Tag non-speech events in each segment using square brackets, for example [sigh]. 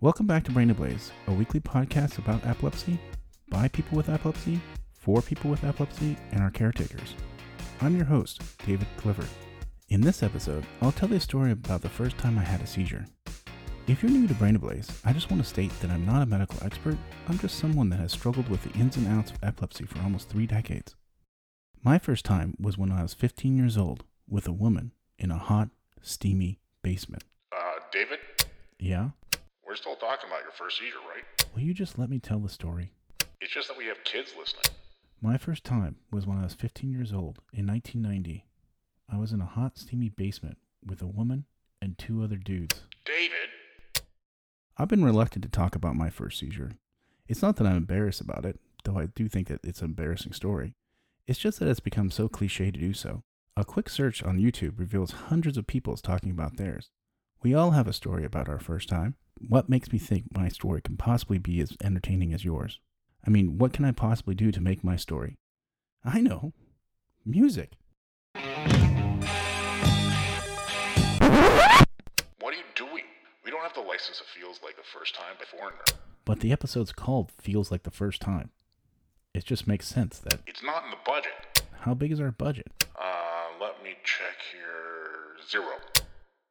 Welcome back to Brain Ablaze, a weekly podcast about epilepsy, by people with epilepsy, for people with epilepsy, and our caretakers. I'm your host, David Clifford. In this episode, I'll tell you a story about the first time I had a seizure. If you're new to Brain Ablaze, I just want to state that I'm not a medical expert, I'm just someone that has struggled with the ins and outs of epilepsy for almost three decades. My first time was when I was 15 years old with a woman in a hot, steamy basement. Uh, David, Yeah? We're still talking about your first seizure, right? Will you just let me tell the story? It's just that we have kids listening. My first time was when I was 15 years old in 1990. I was in a hot, steamy basement with a woman and two other dudes. David, I've been reluctant to talk about my first seizure. It's not that I'm embarrassed about it, though I do think that it's an embarrassing story. It's just that it's become so cliche to do so. A quick search on YouTube reveals hundreds of people talking about theirs. We all have a story about our first time. What makes me think my story can possibly be as entertaining as yours? I mean, what can I possibly do to make my story? I know. Music. what are you doing? We don't have the license that feels like the first time by foreigner. But the episode's called Feels Like the First Time. It just makes sense that. It's not in the budget. How big is our budget? Uh, let me check here. Zero.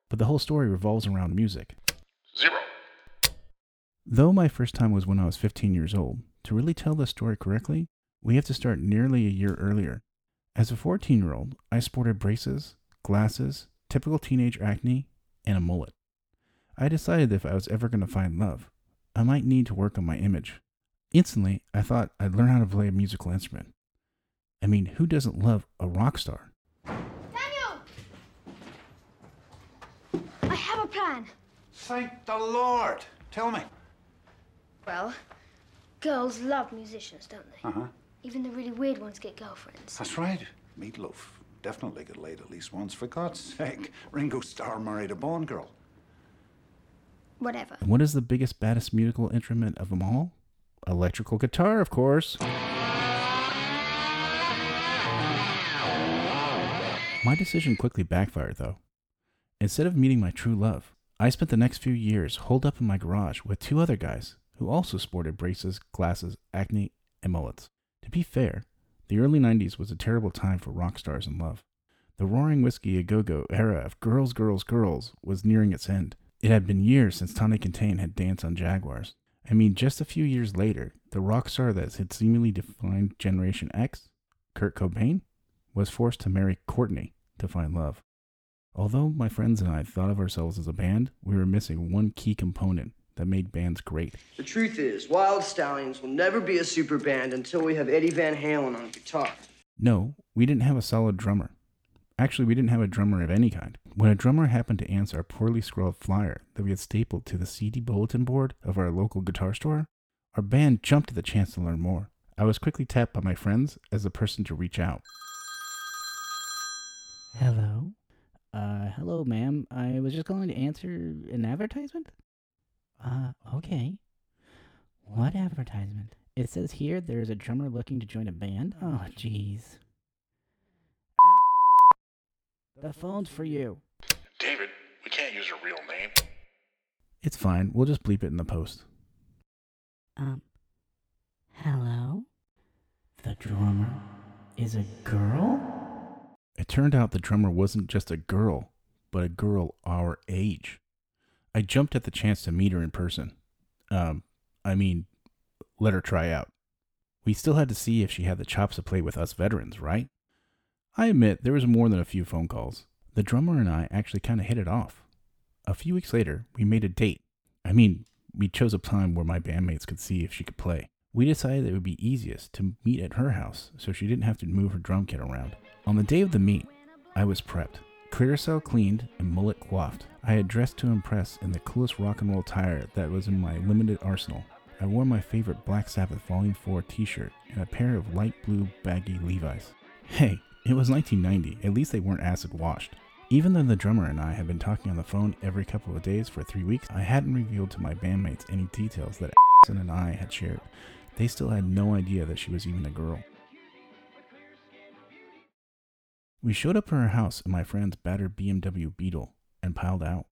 But the whole story revolves around music. Zero. Though my first time was when I was 15 years old, to really tell the story correctly, we have to start nearly a year earlier. As a 14 year old, I sported braces, glasses, typical teenage acne, and a mullet. I decided that if I was ever going to find love, I might need to work on my image. Instantly, I thought I'd learn how to play a musical instrument. I mean, who doesn't love a rock star? Daniel! I have a plan. Thank the Lord. Tell me. Well, girls love musicians, don't they? Uh huh. Even the really weird ones get girlfriends. That's right. Meatloaf definitely got laid at least once. For God's sake, [laughs] Ringo Starr married a Bond girl. Whatever. And what is the biggest, baddest musical instrument of them all? Electrical guitar, of course. My decision quickly backfired, though. Instead of meeting my true love, I spent the next few years holed up in my garage with two other guys who also sported braces, glasses, acne, and mullets. To be fair, the early 90s was a terrible time for rock stars in love. The roaring Whisky a Go Go era of girls, girls, girls was nearing its end. It had been years since Tawny Kitaen had danced on Jaguars. I mean, just a few years later, the rock star that had seemingly defined Generation X, Kurt Cobain, was forced to marry Courtney to find love. Although my friends and I thought of ourselves as a band, we were missing one key component that made bands great. The truth is, Wild Stallions will never be a super band until we have Eddie Van Halen on guitar. No, we didn't have a solid drummer. Actually, we didn't have a drummer of any kind. When a drummer happened to answer a poorly scrawled flyer that we had stapled to the CD bulletin board of our local guitar store, our band jumped at the chance to learn more. I was quickly tapped by my friends as the person to reach out. Hello. Uh, hello, ma'am. I was just calling to answer an advertisement. Uh, okay. What advertisement? It says here there's a drummer looking to join a band. Oh, jeez. The phone's for you. David, we can't use your real name. It's fine, we'll just bleep it in the post. Um, hello? The drummer is a girl? It turned out the drummer wasn't just a girl, but a girl our age. I jumped at the chance to meet her in person. Um, I mean, let her try out. We still had to see if she had the chops to play with us veterans, right? I admit there was more than a few phone calls. The drummer and I actually kind of hit it off. A few weeks later, we made a date. I mean, we chose a time where my bandmates could see if she could play. We decided it would be easiest to meet at her house so she didn't have to move her drum kit around. On the day of the meet, I was prepped. Clearasil cleaned and mullet coiffed. I had dressed to impress in the coolest rock and roll attire that was in my limited arsenal. I wore my favorite Black Sabbath Volume 4 t shirt and a pair of light blue baggy Levi's. Hey, it was 1990, at least they weren't acid washed. Even though the drummer and I had been talking on the phone every couple of days for three weeks, I hadn't revealed to my bandmates any details that [laughs] and I had shared. They still had no idea that she was even a girl. We showed up at her house in my friend's battered VW Beetle and piled out.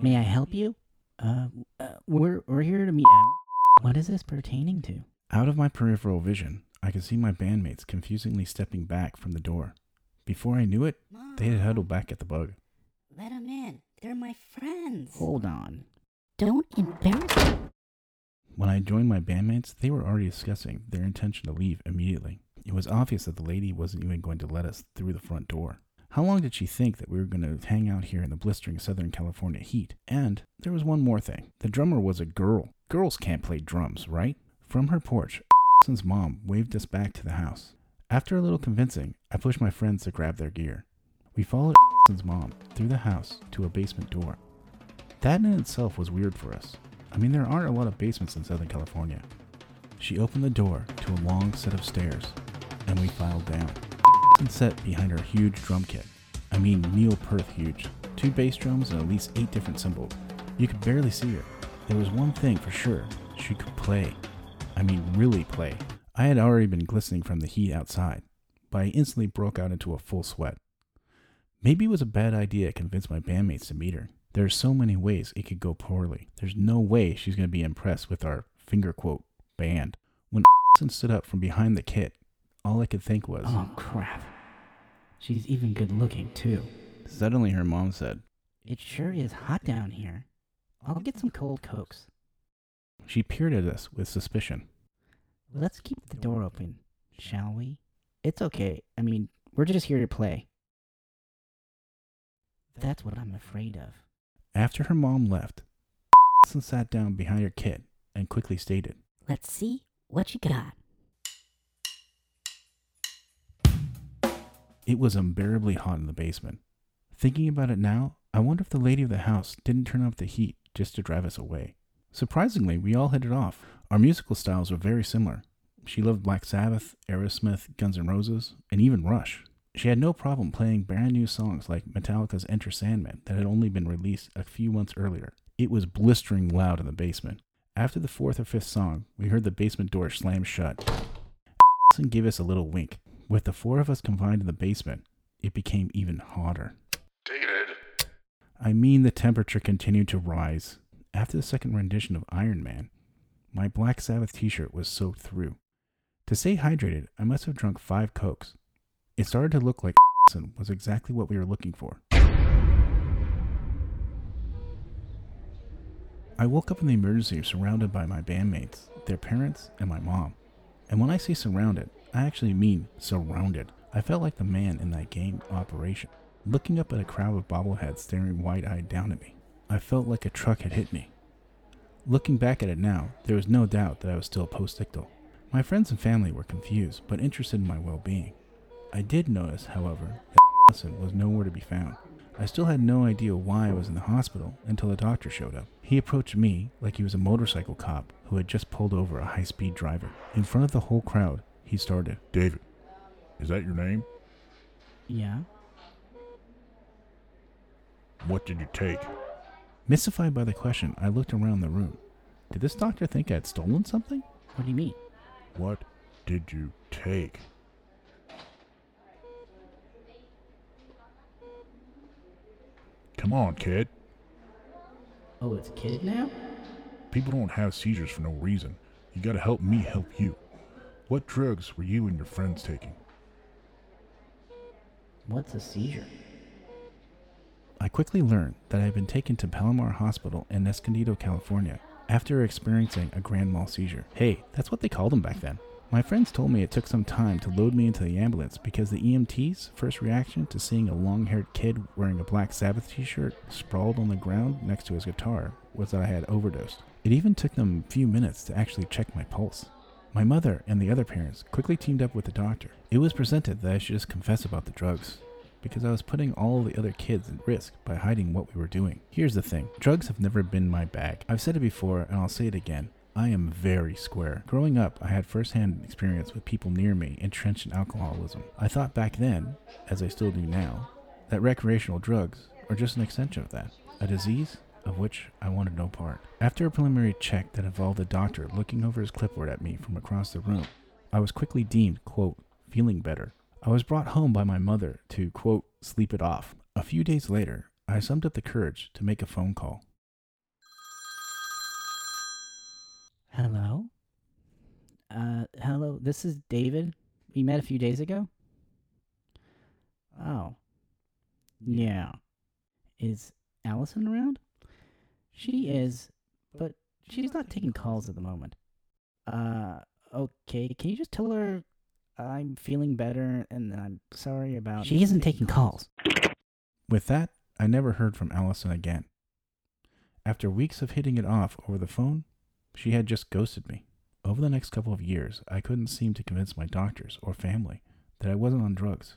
May I help you? Uh, uh we're, we're here to meet Al. What is this pertaining to? Out of my peripheral vision, I could see my bandmates confusingly stepping back from the door. Before I knew it, they had huddled back at the bug. Let them in. They're my friends. Hold on. Don't embarrass them. When I joined my bandmates, they were already discussing their intention to leave immediately. It was obvious that the lady wasn't even going to let us through the front door. How long did she think that we were going to hang out here in the blistering Southern California heat? And there was one more thing. The drummer was a girl. Girls can't play drums, right? From her porch, Son's mom waved us back to the house. After a little convincing, I pushed my friends to grab their gear. We followed Son's mom through the house to a basement door. That in itself was weird for us. I mean, there aren't a lot of basements in Southern California. She opened the door to a long set of stairs, and we filed down. And sat behind her huge drum kit. I mean, Neil Peart huge. Two bass drums and at least eight different cymbals. You could barely see her. There was one thing for sure she could play. I mean, really play. I had already been glistening from the heat outside, but I instantly broke out into a full sweat. Maybe it was a bad idea to convince my bandmates to meet her. There are so many ways it could go poorly. There's no way she's going to be impressed with our finger quote band. When [laughs] stood up from behind the kit, all I could think was, Oh, crap. She's even good looking, too. Suddenly her mom said, It sure is hot down here. I'll get some cold cokes. She peered at us with suspicion. Let's keep the door open, shall we? It's okay. I mean, we're just here to play. That's what I'm afraid of. After her mom left, [laughs] sat down behind her kit and quickly stated, Let's see what you got. It was unbearably hot in the basement. Thinking about it now, I wonder if the lady of the house didn't turn up the heat just to drive us away. Surprisingly, we all hit it off. Our musical styles were very similar. She loved Black Sabbath, Aerosmith, Guns N' Roses, and even Rush. She had no problem playing brand new songs like Metallica's Enter Sandman that had only been released a few months earlier. It was blistering loud in the basement. After the fourth or fifth song, we heard the basement door slam shut. and gave us a little wink. With the four of us confined in the basement, it became even hotter. David. I mean, the temperature continued to rise. After the second rendition of Iron Man, my Black Sabbath t shirt was soaked through. To stay hydrated, I must have drunk five Cokes. It started to look like [laughs] was exactly what we were looking for. I woke up in the emergency room surrounded by my bandmates, their parents, and my mom. And when I say surrounded, I actually mean surrounded. I felt like the man in that game operation, looking up at a crowd of bobbleheads staring wide eyed down at me. I felt like a truck had hit me. Looking back at it now, there was no doubt that I was still post-ictal. My friends and family were confused, but interested in my well-being. I did notice, however, that Allison was nowhere to be found. I still had no idea why I was in the hospital until the doctor showed up. He approached me like he was a motorcycle cop who had just pulled over a high-speed driver. In front of the whole crowd, he started. David, is that your name? Yeah? What did you take? Mystified by the question, I looked around the room. Did this doctor think I'd stolen something? What do you mean? What did you take? Come on, kid. Oh, it's kid now? People don't have seizures for no reason. You gotta help me help you. What drugs were you and your friends taking? What's a seizure? I quickly learned that I had been taken to Palomar Hospital in Escondido, California, after experiencing a grand mal seizure. Hey, that's what they called them back then. My friends told me it took some time to load me into the ambulance because the EMT's first reaction to seeing a long haired kid wearing a Black Sabbath t shirt sprawled on the ground next to his guitar was that I had overdosed. It even took them a few minutes to actually check my pulse. My mother and the other parents quickly teamed up with the doctor. It was presented that I should just confess about the drugs because I was putting all the other kids at risk by hiding what we were doing. Here's the thing drugs have never been my bag. I've said it before and I'll say it again. I am very square. Growing up, I had firsthand experience with people near me entrenched in alcoholism. I thought back then, as I still do now, that recreational drugs are just an extension of that, a disease of which I wanted no part. After a preliminary check that involved a doctor looking over his clipboard at me from across the room, I was quickly deemed, quote, feeling better. I was brought home by my mother to, quote, sleep it off. A few days later, I summed up the courage to make a phone call. Hello? Uh, hello, this is David. We met a few days ago? Oh. Yeah. Is Allison around? She is, but she's not taking calls at the moment. Uh, okay, can you just tell her I'm feeling better and I'm sorry about. She isn't taking calls. With that, I never heard from Allison again. After weeks of hitting it off over the phone, she had just ghosted me. Over the next couple of years, I couldn't seem to convince my doctors or family that I wasn't on drugs.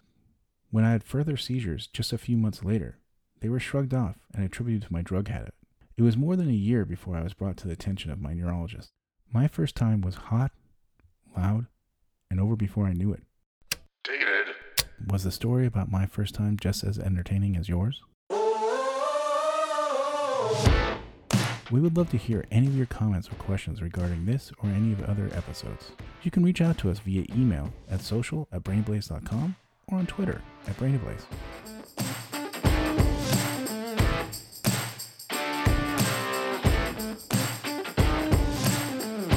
When I had further seizures just a few months later, they were shrugged off and attributed to my drug habit. It was more than a year before I was brought to the attention of my neurologist. My first time was hot, loud, and over before I knew it. Was the story about my first time just as entertaining as yours? We would love to hear any of your comments or questions regarding this or any of the other episodes. You can reach out to us via email at social at brainablaze.com or on Twitter at brainblaze.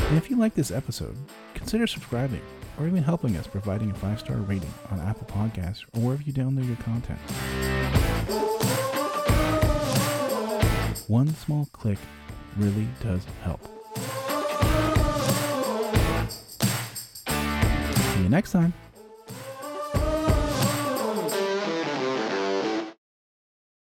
And if you like this episode, consider subscribing or even helping us providing a five star rating on Apple Podcasts or wherever you download your content. One small click really does help. See you next time.